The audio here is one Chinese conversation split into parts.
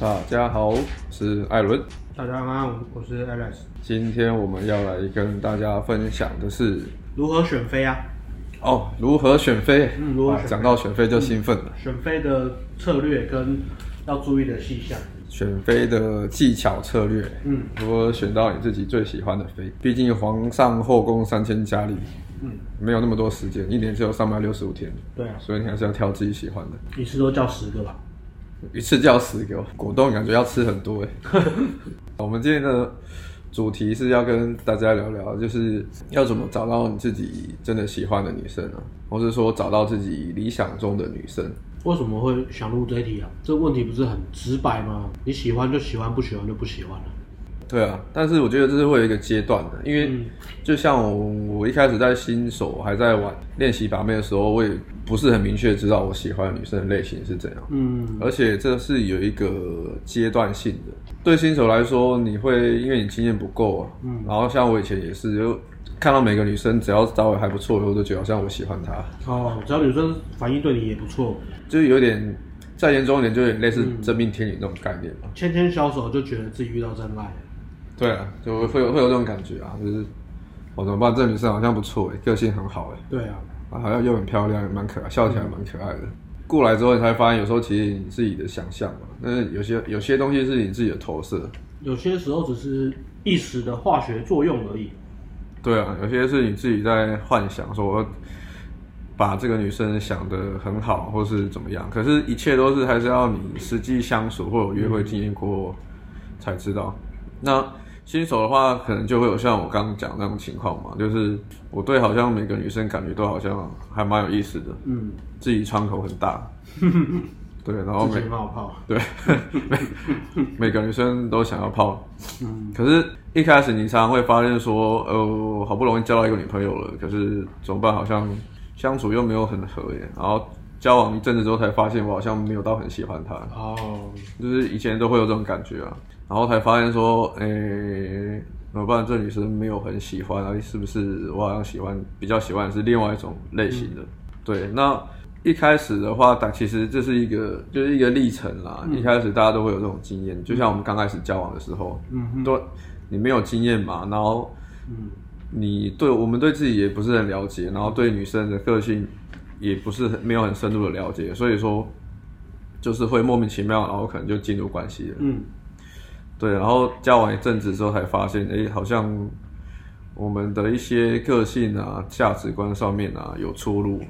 大家好，我是艾伦。大家好，我是 Alex。今天我们要来跟大家分享的是如何选妃啊？哦，如何选妃？嗯，如何选妃？讲到选妃就兴奋了。选妃的策略跟要注意的细项。选妃的技巧策略，嗯，如何选到你自己最喜欢的妃？毕竟皇上后宫三千佳丽，嗯，没有那么多时间，一年只有三百六十五天。对啊，所以你还是要挑自己喜欢的。一次都叫十个吧？一次叫十个，果冻感觉要吃很多哎。我们今天的主题是要跟大家聊聊，就是要怎么找到你自己真的喜欢的女生啊，或是说找到自己理想中的女生。为什么会想录这一题啊？这个问题不是很直白吗？你喜欢就喜欢，不喜欢就不喜欢了。对啊，但是我觉得这是会有一个阶段的，因为就像我，我一开始在新手还在玩练习把妹的时候，我也不是很明确知道我喜欢的女生的类型是怎样。嗯，而且这是有一个阶段性的。对新手来说，你会因为你经验不够啊，嗯，然后像我以前也是就。看到每个女生，只要稍微还不错，我都觉得好像我喜欢她。哦，只要女生反应对你也不错，就是有点再严重一点，就有点类似真命天女那种概念嘛。牵牵小手就觉得自己遇到真爱。对啊，就会有会有这种感觉啊，就是我怎么办？这女生好像不错哎，个性很好哎。对啊，啊，好像又很漂亮，也蛮可爱，笑起来蛮可爱的。过来之后，你才发现有时候其实你自己的想象嘛，但是有些有些东西是你自己的投射，有些时候只是一时的化学作用而已。对啊，有些是你自己在幻想，说我把这个女生想得很好，或是怎么样。可是，一切都是还是要你实际相处或有约会经验过才知道。那新手的话，可能就会有像我刚刚讲那种情况嘛，就是我对好像每个女生感觉都好像还蛮有意思的，嗯，自己窗口很大。对，然后每冒泡，对，每每个女生都想要泡，嗯，可是，一开始你常常会发现说，呃，好不容易交到一个女朋友了，可是怎么办？好像相处又没有很合耶，然后交往一阵子之后才发现，我好像没有到很喜欢她。哦，就是以前都会有这种感觉啊，然后才发现说，诶、欸，怎么办？这女生没有很喜欢啊，是不是我好像喜欢比较喜欢的是另外一种类型的？嗯、对，那。一开始的话，但其实这是一个就是一个历程啦。嗯、一开始大家都会有这种经验，就像我们刚开始交往的时候，嗯哼，都你没有经验嘛，然后，嗯，你对我们对自己也不是很了解，然后对女生的个性也不是很没有很深入的了解，所以说就是会莫名其妙，然后可能就进入关系了，嗯，对，然后交往一阵子之后才发现，哎，好像我们的一些个性啊、价值观上面啊有出入。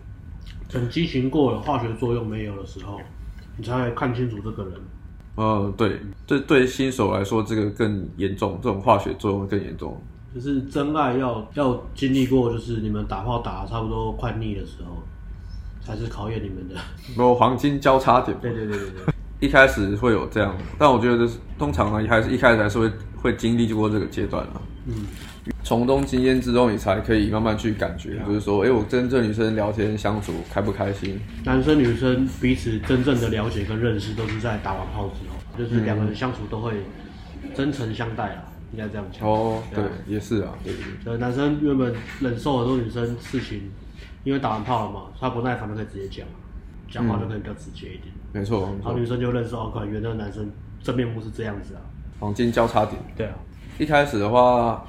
等激情过了，化学作用没有的时候，你才会看清楚这个人。嗯，对，对，对新手来说，这个更严重，这种化学作用更严重。就是真爱要要经历过，就是你们打炮打得差不多快腻的时候，才是考验你们的。有黄金交叉点。对对对对对。一开始会有这样，但我觉得是通常呢，还是一开始还是会会经历过这个阶段啊。嗯。从中经验之中，你才可以慢慢去感觉，就是说，哎，我跟这女生聊天相处开不开心？男生女生彼此真正的了解跟认识，都是在打完炮之后，就是两个人相处都会真诚相待啊，应该这样讲。哦，对，也是啊，对对对。男生原本忍受很多女生事情，因为打完炮了嘛，他不耐烦就可以直接讲，讲话就可以比较直接一点。没错，然后女生就认识哦，可能原来男生真面目是这样子啊。黄金交叉点。对啊，一开始的话。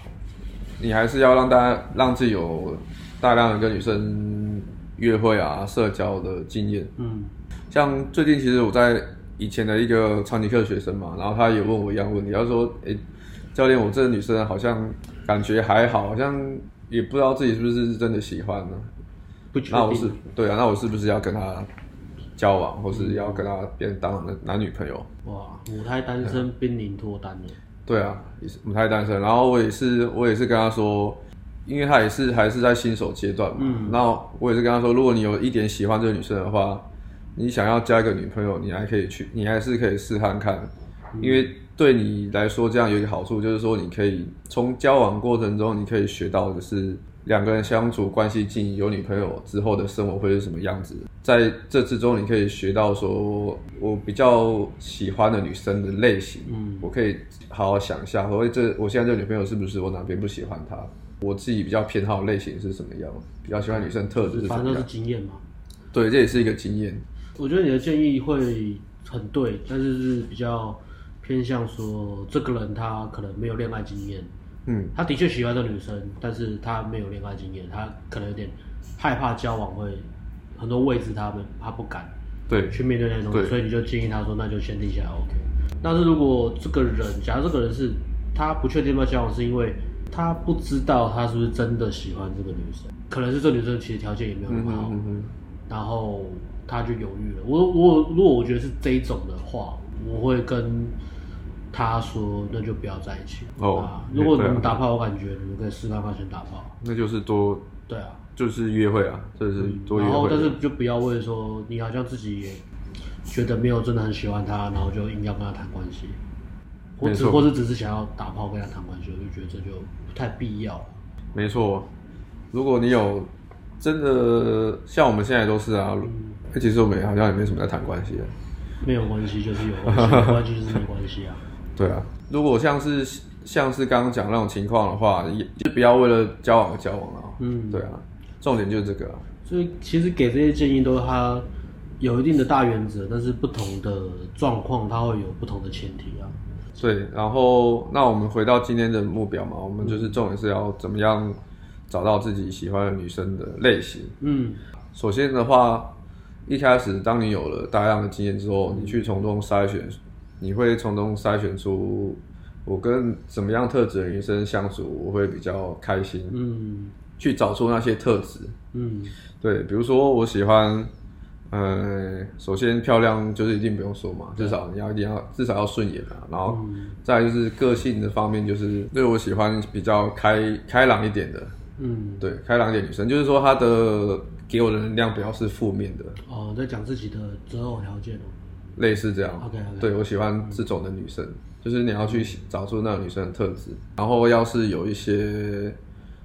你还是要让大家让自己有大量的跟女生约会啊、社交的经验。嗯，像最近其实我在以前的一个长期课学生嘛，然后他也问我一样问题，他说：“诶、欸，教练，我这个女生好像感觉还好，好像也不知道自己是不是真的喜欢呢？不确定。那我是对啊，那我是不是要跟他交往，或是要跟他变当男男女朋友？”哇，母胎单身濒临脱单了。对啊，也是母胎单身，然后我也是，我也是跟他说，因为他也是还是在新手阶段嘛，嗯，然后我也是跟他说，如果你有一点喜欢这个女生的话，你想要交一个女朋友，你还可以去，你还是可以试看看，因为对你来说这样有一个好处，就是说你可以从交往过程中，你可以学到的是。两个人相处关系近，有女朋友之后的生活会是什么样子？在这之中，你可以学到说，我比较喜欢的女生的类型，嗯，我可以好好想一下，所谓这我现在这个女朋友是不是我哪边不喜欢她？我自己比较偏好的类型是什么样？比较喜欢女生特质是什么样？反正都是经验嘛。对，这也是一个经验。我觉得你的建议会很对，但是是比较偏向说这个人他可能没有恋爱经验，嗯，他的确喜欢这女生，但是他没有恋爱经验，他可能有点害怕交往会很多位置他们他不敢对去面对那种，所以你就建议他说那就先定下来 OK。但是如果这个人，假如这个人是他不确定要交往，是因为他不知道他是不是真的喜欢这个女生，可能是这女生其实条件也没有那么好，嗯哼嗯哼，然后他就犹豫了。我我如果我觉得是这一种的话，我会跟他说，那就不要在一起哦。啊、如果你们打炮，我感觉你们可以试看看先打炮。那就是多对啊，就是约会啊，就是多约会。然后但是就不要为说你好像自己也觉得没有真的很喜欢他，然后就硬要跟他谈关系。或只或是只是想要打炮跟他谈关系，我就觉得这就不太必要。没错，如果你有真的像我们现在都是啊，嗯、其实我们好像也没什么在谈关系的。没有关系就是有关系，没关系就是没关系啊。对啊，如果像是像是刚刚讲那种情况的话，也就不要为了交往而交往了。嗯，对啊，重点就是这个啊。所以其实给这些建议都是它有一定的大原则，但是不同的状况它会有不同的前提啊。对，然后那我们回到今天的目标嘛，我们就是重点是要怎么样找到自己喜欢的女生的类型。嗯，首先的话，一开始当你有了大量的经验之后，你去从中筛选，你会从中筛选出我跟什么样特质的女生相处，我会比较开心。嗯，去找出那些特质。嗯，对，比如说我喜欢。呃，首先漂亮就是一定不用说嘛，至少你要一定要至少要顺眼啊，然后再来就是个性的方面，就是对我喜欢比较开开朗一点的，嗯，对，开朗一点女生，就是说她的给我的能量不要是负面的。哦，在讲自己的择偶条件哦，类似这样。OK。对，我喜欢这种的女生，就是你要去找出那个女生的特质，然后要是有一些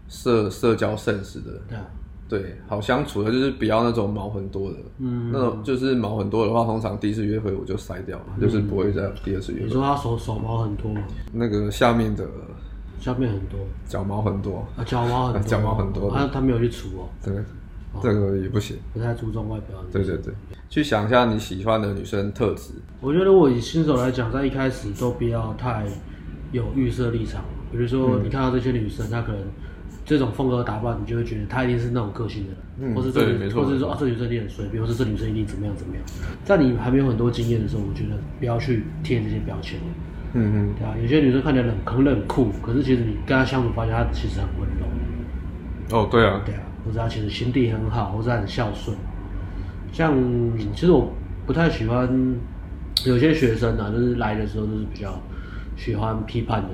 社社交 sense 的。对啊。对，好相处的，就是不要那种毛很多的，嗯，那种就是毛很多的话，通常第一次约会我就筛掉了，嗯、就是不会再第二次约会。你说他手手毛很多吗？那个下面的，下面很多，脚毛很多啊，脚毛很多，脚毛很多，他他没有去除哦，对，这个也不行，不太注重外表。对对对，去想一下你喜欢的女生特质。我觉得如果以新手来讲，在一开始都不要太有预设立场，比如说你看到这些女生，她可能。这种风格打扮，你就会觉得她一定是那种个性的人，嗯、或是这女，或是说啊，这女生一定很随便，或是这女生一定怎么样怎么样。在你还没有很多经验的时候，我觉得不要去贴这些标签。嗯嗯，对啊，有些女生看起来冷，很冷酷，可是其实你跟她相处，发现她其实很温柔。哦，对啊，对啊，或者他其实心地很好，或者很孝顺。像其实我不太喜欢有些学生啊，就是来的时候都是比较喜欢批判的。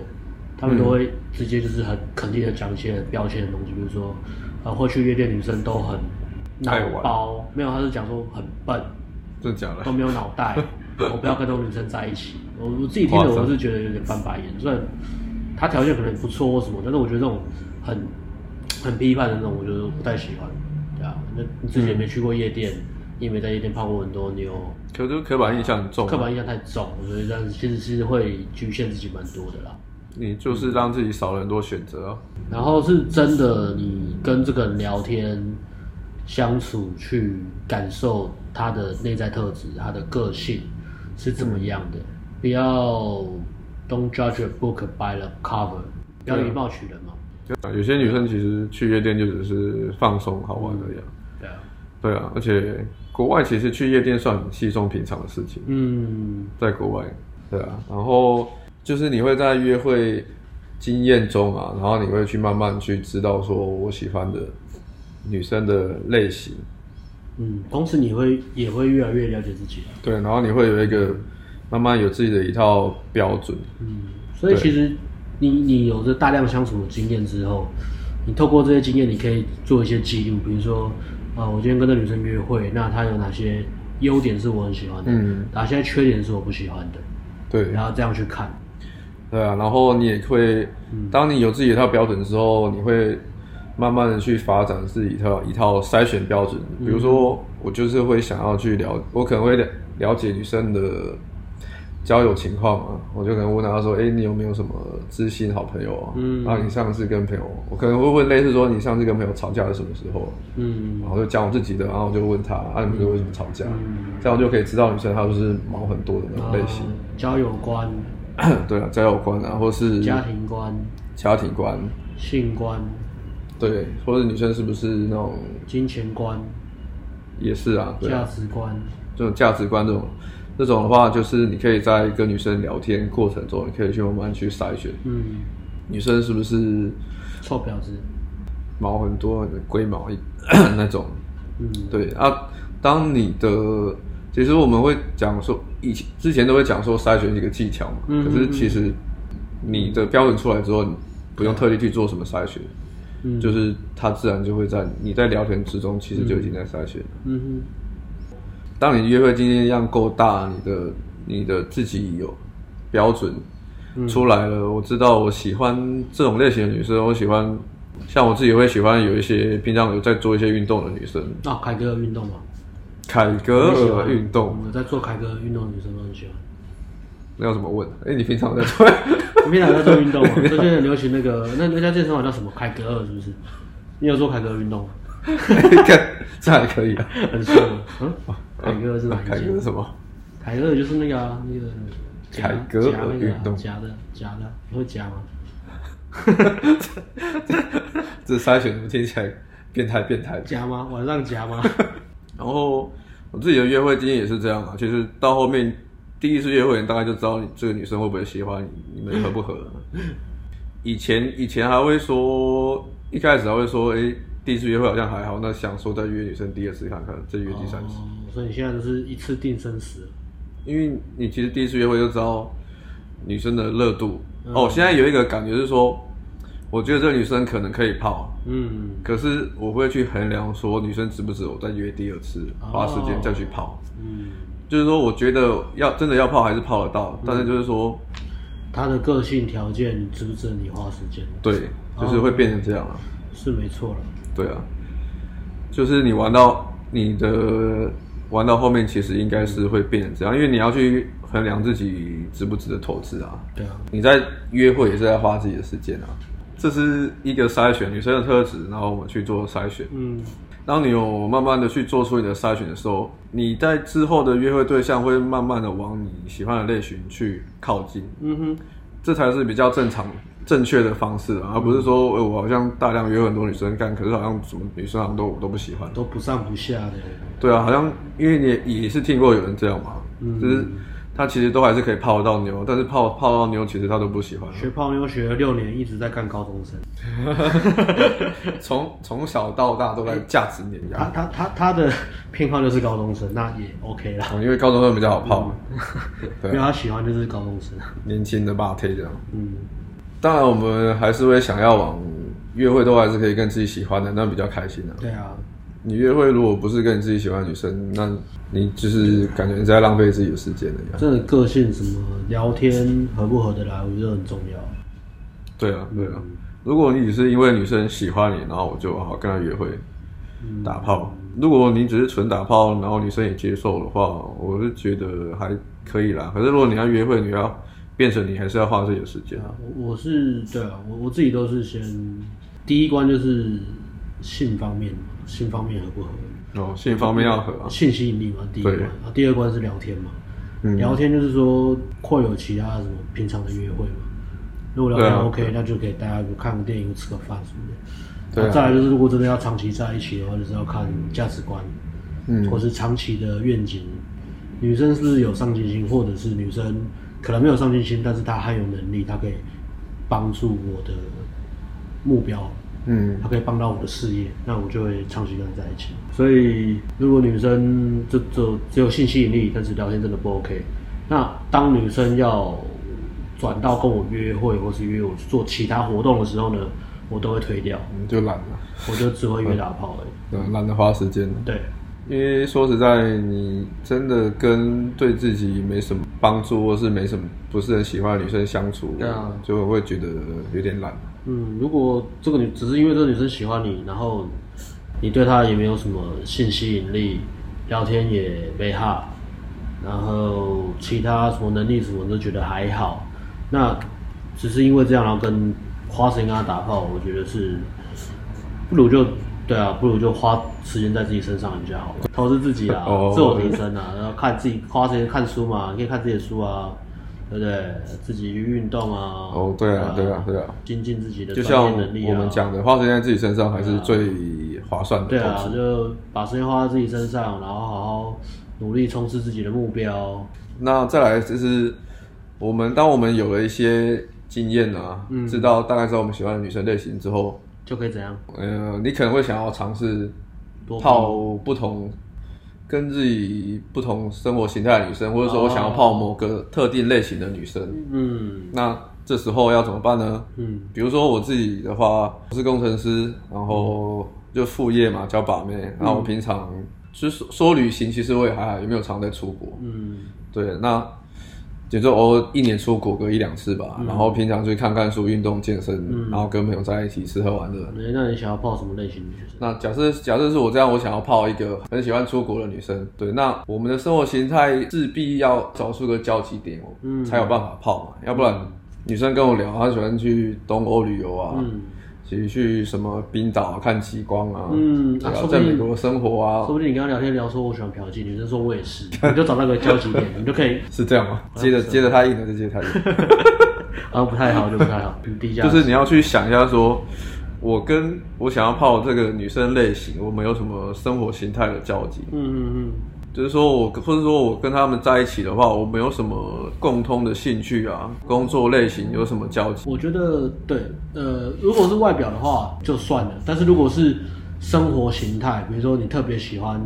他们都会直接就是很肯定的讲一些标签的东西，比如说，呃，会去夜店女生都很脑包，没有，他是讲说很笨，真的假的？都没有脑袋，我不要跟这种女生在一起。我我自己听了，我是觉得有点翻白眼。虽然他条件可能不错或什么，但是我觉得这种很很批判的那种，我觉得不太喜欢。对啊，那你自己也没去过夜店，嗯、你也没在夜店泡过很多妞，可是刻板印象很重，刻板印象太重，我觉得这样子其实是会局限自己蛮多的啦。你就是让自己少了很多选择，哦，然后是真的，你跟这个人聊天、相处，去感受他的内在特质、他的个性是怎么样的。嗯、不要 Don't judge a book by the cover，不要以貌取人嘛。有些女生其实去夜店就只是放松好玩而已。对啊，对啊，而且国外其实去夜店算很稀松平常的事情。嗯，在国外，对啊，然后。就是你会在约会经验中啊，然后你会去慢慢去知道说我喜欢的女生的类型，嗯，同时你会也会越来越了解自己，对，然后你会有一个慢慢有自己的一套标准，嗯，所以其实你你有着大量相处的经验之后，你透过这些经验，你可以做一些记录，比如说啊、呃，我今天跟这女生约会，那她有哪些优点是我很喜欢的，嗯，哪些缺点是我不喜欢的，对，然后这样去看。对啊，然后你也会，当你有自己一套标准之后，你会慢慢的去发展自己一套一套筛选标准。比如说，我就是会想要去了，我可能会了了解女生的交友情况嘛，我就可能问她说：“哎，你有没有什么知心好朋友啊？嗯，然后你上次跟朋友，我可能会问类似说，你上次跟朋友吵架是什么时候？嗯，然后就讲我自己的，然后我就问他，啊，你们为什么吵架？这样就可以知道女生她就是毛很多的那种类型。交友观。对啊，交友观啊，或是家庭观、家庭观、性观，对，或者女生是不是那种金钱观，也是啊，对啊，价值观，这种价值观这种，这种的话，就是你可以在跟女生聊天过程中，你可以去慢慢去筛选，嗯，女生是不是臭婊子，毛很多，龟毛一 那种，嗯，对啊，当你的。其实我们会讲说，以前之前都会讲说筛选几个技巧嘛。嗯。可是其实你的标准出来之后，你不用特地去做什么筛选，嗯，就是它自然就会在你在聊天之中，其实就已经在筛选了。嗯哼。当你约会经验量够大，你的你的自己有标准出来了，嗯，我知道我喜欢这种类型的女生，我喜欢像我自己会喜欢有一些平常有在做一些运动的女生。啊，凯哥的运动吗？凯格尔运动，我在做凯格尔运动的女生都很喜欢。那要怎么问？哎、欸，你平常在做？你平常在做运动吗？最近很流行那个，那那家健身房叫什么？凯格尔是不是？你有做凯格尔运动吗？看，这还可以啊，很适合。嗯，凯格尔是哪？凯格尔什么？凯格尔就是那个啊，那个凯格尔运动，夹的夹的，你会夹吗？这筛选怎么听起来变态变态？夹吗？晚上夹吗？然后我自己的约会经验也是这样啊，其实到后面第一次约会，你大概就知道你这个女生会不会喜欢你，你们合不合。以前以前还会说，一开始还会说，哎，第一次约会好像还好，那想说再约女生第二次看看，再约第三次。哦，所以你现在就是一次定生死。因为你其实第一次约会就知道女生的热度。嗯。哦，现在有一个感觉是说。我觉得这个女生可能可以泡，嗯，可是我会去衡量说女生值不值我再约第二次，花时间再去泡，嗯，就是说我觉得要真的要泡还是泡得到，但是就是说她的个性条件值不值得你花时间？对，就是会变成这样啊，是没错了，对啊，就是你玩到你的玩到后面，其实应该是会变成这样，因为你要去衡量自己值不值得投资啊，对啊，你在约会也是在花自己的时间啊。这是一个筛选女生的特质，然后我们去做筛选。嗯，当你有慢慢的去做出你的筛选的时候，你在之后的约会对象会慢慢的往你喜欢的类型去靠近。嗯哼，这才是比较正常、正确的方式，而不是说，我好像大量约很多女生干，可是好像什么女生好像都我都不喜欢，都不上不下的。对啊，好像因为你也，也是听过有人这样嘛，嗯，就是。他其实都还是可以泡得到妞，但是泡泡到妞，其实他都不喜欢。学泡妞学了六年，一直在干高中生，从从小到大都在价值碾压。他他他他的偏好就是高中生，那也 OK 啦。因为高中生比较好泡 嘛。因为他喜欢就是高中生，年轻的霸推这样。嗯，当然我们还是会想要往约会都还是可以跟自己喜欢的，那比较开心的。对啊。你约会如果不是跟你自己喜欢的女生，那你就是感觉你在浪费自己的时间的样。这个个性什么聊天合不合得来，我觉得很重要。对啊，对啊。嗯、如果你只是因为女生喜欢你，然后我就好好跟她约会、嗯、打炮。如果你只是纯打炮，然后女生也接受的话，我是觉得还可以啦。可是如果你要约会，你要变成你还是要花自己的时间。啊，我是对啊，我我自己都是先第一关就是性方面。性方面合不合？哦，性方面要合啊。性吸引力嘛，第一关啊，第二关是聊天嘛。嗯，聊天就是说会有其他什么平常的约会嘛。如果聊天 OK，啊，那就可以大家看个电影、吃个饭什么的。对啊。再来就是，如果真的要长期在一起的话，就是要看价值观，嗯，或是长期的愿景。女生是不是有上进心，或者是女生可能没有上进心，但是他很有能力，他可以帮助我的目标。嗯，他可以帮到我的事业，那我就会长期跟他在一起。所以，如果女生就就只有性吸引力，但是聊天真的不 OK，那当女生要转到跟我约会，或是约我做其他活动的时候呢，我都会推掉，你就懒了，我就只会约打炮而已，对，懒得花时间。对，因为说实在，你真的跟对自己没什么帮助，或是没什么不是很喜欢的女生相处，对啊，就会觉得有点懒。嗯，如果这个女只是因为这个女生喜欢你，然后你对她也没有什么性吸引力，聊天也没哈，然后其他什么能力什么都觉得还好，那只是因为这样，然后跟花时间跟她打炮，我觉得是不如就对啊，不如就花时间在自己身上比较好，投资自己啊，自我提升啊，然后看自己花时间看书嘛，可以看自己的书啊。对不对？自己去运动啊。哦，对啊，对啊，对啊，精进自己的就像我们讲的，花时间在自己身上还是最划算的。对啊，就把时间花在自己身上，然后好好努力冲刺自己的目标。那再来就是，我们当我们有了一些经验啊，嗯、知道大概知道我们喜欢的女生类型之后，就可以怎样？呃，你可能会想要尝试泡不同。跟自己不同生活形态的女生，或者说我想要泡某个特定类型的女生，嗯，那这时候要怎么办呢？嗯，比如说我自己的话，我是工程师，然后就副业嘛，叫把妹，然后我平常就是说旅行，其实我也还好，也没有常在出国，嗯，对，那。就说偶尔一年出国个一两次吧，嗯、然后平常去看看书、运动、健身，嗯、然后跟朋友在一起吃喝玩乐。那你想要泡什么类型的女生？那假设假设是我这样，我想要泡一个很喜欢出国的女生。对，那我们的生活形态势必要找出个交集点，嗯、才有办法泡嘛。要不然女生跟我聊，她喜欢去东欧旅游啊。嗯其实去什么冰岛看极光啊？嗯，啊，在美国生活啊。说不定你跟他聊天聊说我喜欢嫖妓，女生说我也是，你就找那个交集点，你就可以 是这样吗？接着接着他硬的就接着他硬，啊不太好就不太好，低价。就是你要去想一下，说我跟我想要泡这个女生类型，我们有什么生活形态的交集？嗯嗯嗯。就是说我，或者说我跟他们在一起的话，我没有什么共通的兴趣啊？工作类型有什么交集？我觉得对，呃，如果是外表的话就算了，但是如果是生活形态，比如说你特别喜欢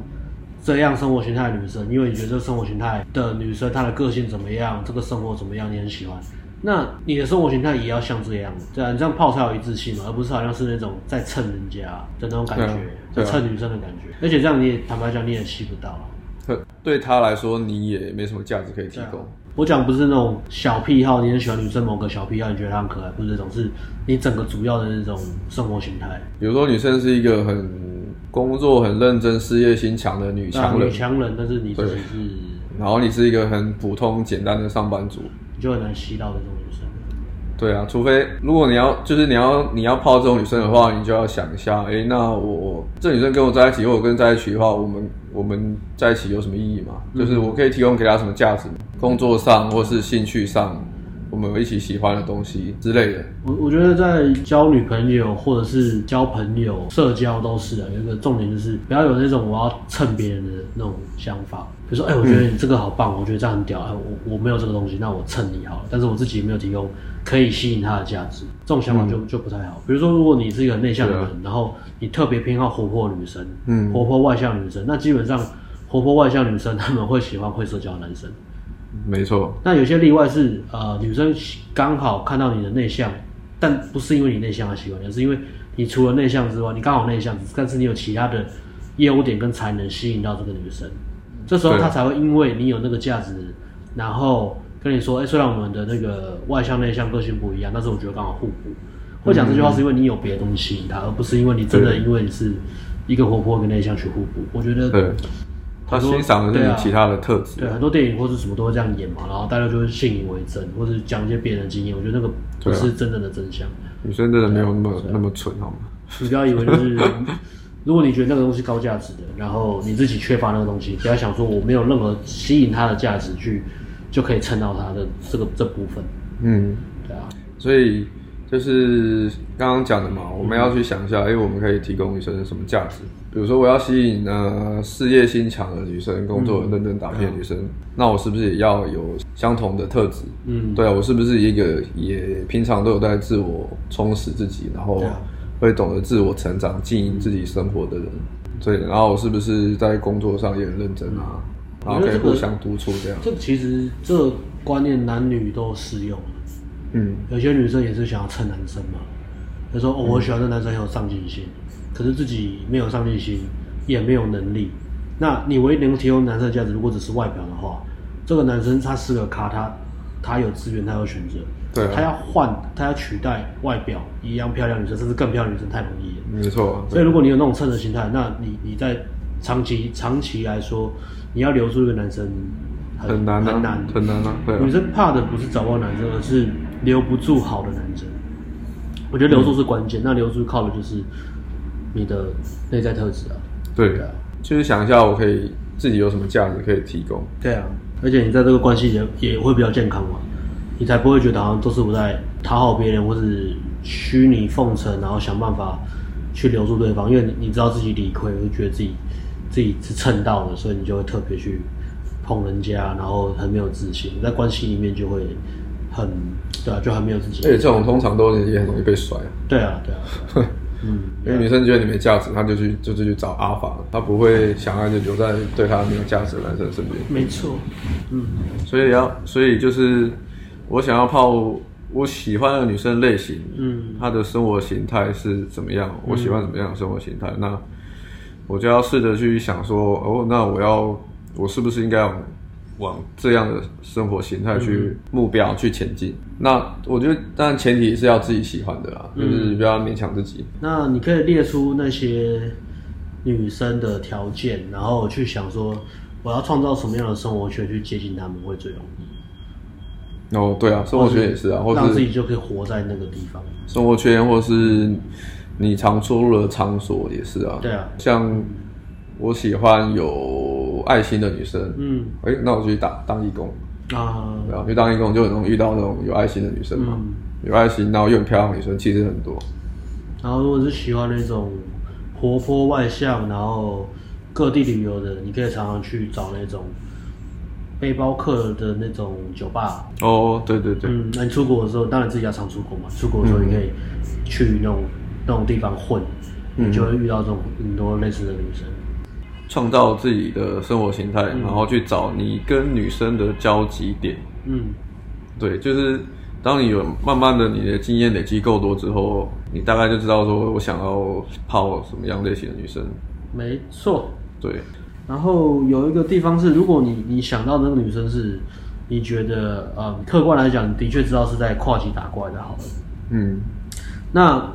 这样生活形态的女生，因为你觉得这个生活形态的女生她的个性怎么样，这个生活怎么样，你很喜欢，那你的生活形态也要像这样，对啊，你这样泡才有一致性嘛，而不是好像是那种在蹭人家的那种感觉，在蹭女生的感觉，而且这样你也坦白讲你也吸不到。对他来说，你也没什么价值可以提供。我讲不是那种小癖好，你很喜欢女生某个小癖好，你觉得她很可爱，不是这种，是你整个主要的那种生活形态。比如说，女生是一个很工作很认真、事业心强的女强人，女强人，但是你自己是，然后你是一个很普通简单的上班族，你就很难吸到的这种女生。对啊，除非如果你要就是你要你要泡这种女生的话，你就要想一下，哎，那我这女生跟我在一起，或者跟在一起的话，我们我们在一起有什么意义吗？就是我可以提供给她什么价值？工作上或是兴趣上，我们有一起喜欢的东西之类的。我我觉得在交女朋友或者是交朋友、社交都是啊，有一个重点就是不要有那种我要蹭别人的那种想法。比如说，哎，我觉得你这个好棒，嗯、我觉得这样很屌，哎，我我没有这个东西，那我蹭你好了。但是我自己没有提供可以吸引他的价值，这种想法就、嗯、就不太好。比如说，如果你是一个内向的人，啊、然后你特别偏好活泼女生，嗯，活泼外向女生，那基本上活泼外向女生他们会喜欢会社交的男生，没错。那有些例外是，呃，女生刚好看到你的内向，但不是因为你内向而喜欢你，而是因为你除了内向之外，你刚好内向，但是你有其他的优点跟才能吸引到这个女生。这时候她才会因为你有那个价值，然后跟你说，哎，虽然我们的那个外向内向个性不一样，但是我觉得刚好互补。会讲这句话是因为你有别的东西吸引她，而不是因为你真的因为你是一个活泼跟内向去互补。我觉得，对，他欣赏的是你其他的特质。对，很多电影或者什么都会这样演嘛，然后大家就会信以为真，或者讲一些别人的经验。我觉得那个不是真正的真相。女生真的没有那么那么蠢，好吗？你不要以为就是。如果你觉得那个东西高价值的，然后你自己缺乏那个东西，不要想说我没有任何吸引他的价值去，就可以蹭到他的这个这部分。嗯，对啊。所以就是刚刚讲的嘛，我们要去想一下，哎、嗯，我们可以提供女生什么价值？比如说我要吸引呃事业心强的女生，工作认真打拼的女生，嗯、那我是不是也要有相同的特质？嗯，对啊，我是不是一个也平常都有在自我充实自己，然后。会懂得自我成长、经营自己生活的人，对。然后我是不是在工作上也很认真啊？然后可以互相督促这样。这其实这个观念男女都适用。嗯，有些女生也是想要蹭男生嘛。她说：“哦，我喜欢这男生很有上进心，可是自己没有上进心，也没有能力。那你唯一能提供男生的价值，如果只是外表的话，这个男生他是个咖，他他有资源，他有选择。”对、啊，他要换，他要取代外表一样漂亮女生，甚至更漂亮女生太容易了。没错。所以如果你有那种蹭的心态，那你你在长期长期来说，你要留住一个男生很，很难、啊、很难很难啊。对啊。女生怕的不是找不到男生，而是留不住好的男生。我觉得留住是关键，嗯、那留住靠的就是你的内在特质啊。对，对啊。就是想一下，我可以自己有什么价值可以提供。对啊，而且你在这个关系也也会比较健康嘛。你才不会觉得好像都是我在讨好别人，或是虚拟奉承，然后想办法去留住对方。因为你你知道自己理亏，就觉得自己自己是蹭到的，所以你就会特别去碰人家，然后很没有自信，在关系里面就会很对啊，就很没有自己。而且这种通常都也很容易被甩。对啊，对啊。嗯，因为女生觉得你没价值，她就去就是去找阿法，她不会想要就留在对她没有价值的男生身边。没错，嗯，所以要所以就是我想要泡我喜欢的女生类型，嗯，她的生活形态是怎么样，我喜欢怎么样的生活形态，嗯、那我就要试着去想说，哦，那我要我是不是应该要。往这样的生活形态去目标去前进，嗯、那我觉得当然前提是要自己喜欢的啦，嗯、就是不要勉强自己。那你可以列出那些女生的条件，然后去想说我要创造什么样的生活圈去接近她们会最容易。哦，对啊，生活圈也是啊，或是让自己就可以活在那个地方。生活圈，或是你常出入的场所也是啊。对啊，像我喜欢有。爱心的女生，嗯，哎、欸，那我就去打当义工。啊，然后，去当义工就很容易遇到那种有爱心的女生嘛，嗯、有爱心，然后又很漂亮的女生，其实很多。然后如果是喜欢那种活泼外向，然后各地旅游的，你可以常常去找那种背包客的那种酒吧。哦，对对对，嗯，那你出国的时候，当然自己要常出国嘛，出国的时候你可以去那种、嗯、那种地方混，你就会遇到这种很多类似的女生。创造自己的生活形态，嗯、然后去找你跟女生的交集点。嗯，对，就是当你有慢慢的你的经验累积够多之后，你大概就知道说我想要泡什么样类型的女生。没错。对。然后有一个地方是，如果你你想到那个女生是，你觉得呃客观来讲，你的确知道是在跨级打怪的，好了。嗯。那。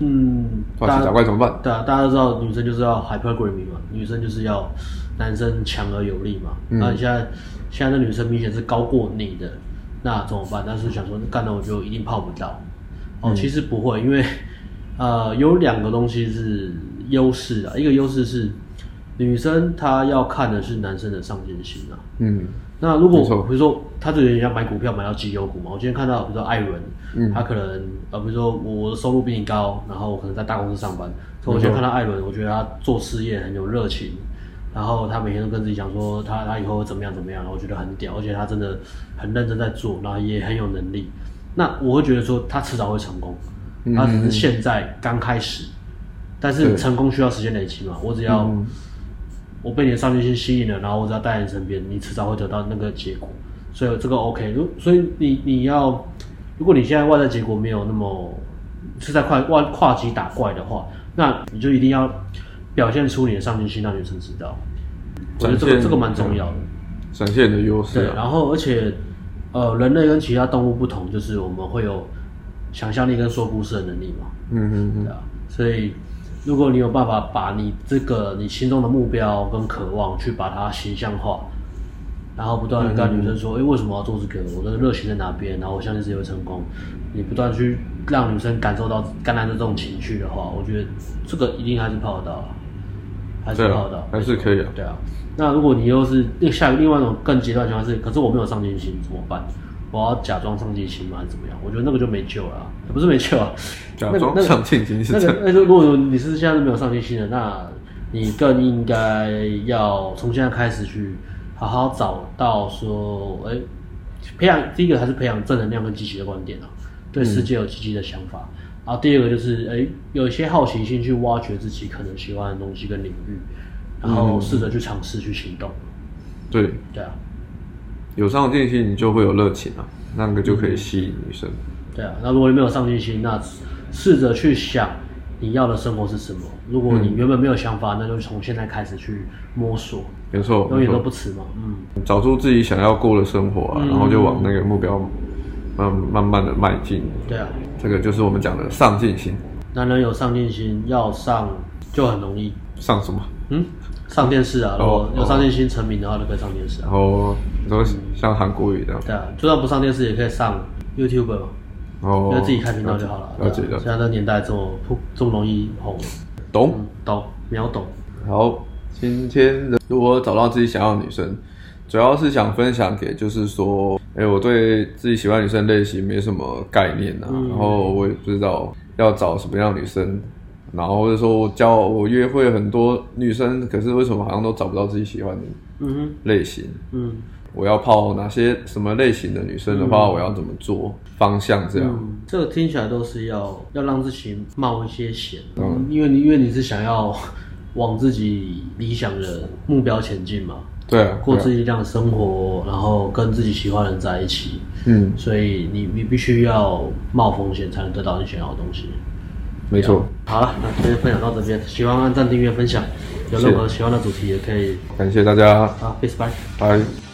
嗯，大家怪怎么办？对啊，大家都知道女生就是要 hypergamy 嘛，女生就是要男生强而有力嘛。嗯、那你现在现在的女生明显是高过你的，那怎么办？但是想说干了我就一定泡不到。哦，嗯、其实不会，因为呃有两个东西是优势啊，一个优势是女生她要看的是男生的上进心啊。嗯。那如果比如说，他就有点像买股票买到绩优股嘛。我今天看到，比如说艾伦，嗯，他可能呃，比如说我的收入比你高，然后我可能在大公司上班，所以我今天看到艾伦，我觉得他做事业很有热情，然后他每天都跟自己讲说他他以后会怎么样怎么样，然后我觉得很屌，而且他真的很认真在做，然后也很有能力。那我会觉得说他迟早会成功，他只是现在刚开始，但是成功需要时间累积嘛。我只要。我被你的上进心吸引了，然后我只要待在你身边，你迟早会得到那个结果，所以这个 OK。如所以你你要，如果你现在外在结果没有那么是在跨跨跨级打怪的话，那你就一定要表现出你的上进心，让女生知道。我觉得这个这个蛮重要的，展现你的优势。对，然后而且呃，人类跟其他动物不同，就是我们会有想象力跟说故事的能力嘛。嗯嗯嗯，对啊，所以。如果你有办法把你这个你心中的目标跟渴望去把它形象化，然后不断的跟女生说，哎、嗯嗯欸，为什么要做这个？我的热情在哪边？然后我相信自己会成功。你不断去让女生感受到感染的这种情绪的话，我觉得这个一定还是泡得到，还是泡得到，还是可以啊。对啊。那如果你又是另下另外一种更极端的情况是，可是我没有上进心怎么办？我要假装上进心吗？还是怎么样？我觉得那个就没救了，啊，不是没救啊。假装上进心是这样。那个，那个，如果你是现在是没有上进心的，那你更应该要从现在开始去好好找到说，哎，培养第一个还是培养正能量跟积极的观点啊，对世界有积极的想法。嗯、然后第二个就是，哎，有一些好奇心去挖掘自己可能喜欢的东西跟领域，然后试着去尝试去行动。对对啊。有上进心，你就会有热情啊，那个就可以吸引女生。对啊，那如果你没有上进心，那试着去想你要的生活是什么。如果你原本没有想法，那就从现在开始去摸索。没错，永远都不迟嘛。嗯，找出自己想要过的生活啊，然后就往那个目标慢慢慢的迈进。对啊，这个就是我们讲的上进心。男人有上进心，要上就很容易。上什么？嗯。上电视啊，如果有上进心成名的话，就可以上电视啊。哦，都像韩国语这样。对啊，就算不上电视，也可以上 YouTube 嘛。哦。就自己开频道就好了。了解了。现在这年代这么这么容易红。懂。懂，秒懂。好，今天的如果找到自己想要的女生，主要是想分享给，就是说，哎，我对自己喜欢女生类型没什么概念啊，嗯、然后我也不知道要找什么样的女生，然后或者说我交我约会很多女生，可是为什么好像都找不到自己喜欢的类型？嗯。嗯我要泡哪些什么类型的女生的话，嗯、我要怎么做方向这样？嗯、这个听起来都是要要让自己冒一些险，嗯，因为你因为你是想要往自己理想的目标前进嘛，对啊，过自己这样的生活，然后跟自己喜欢的人在一起，嗯，所以你你必须要冒风险才能得到你想要的东西，没错。好了，那今天分享到这边，喜欢按赞、订阅、分享，有任何喜欢的主题也可以。感谢大家，好，peace，bye，拜。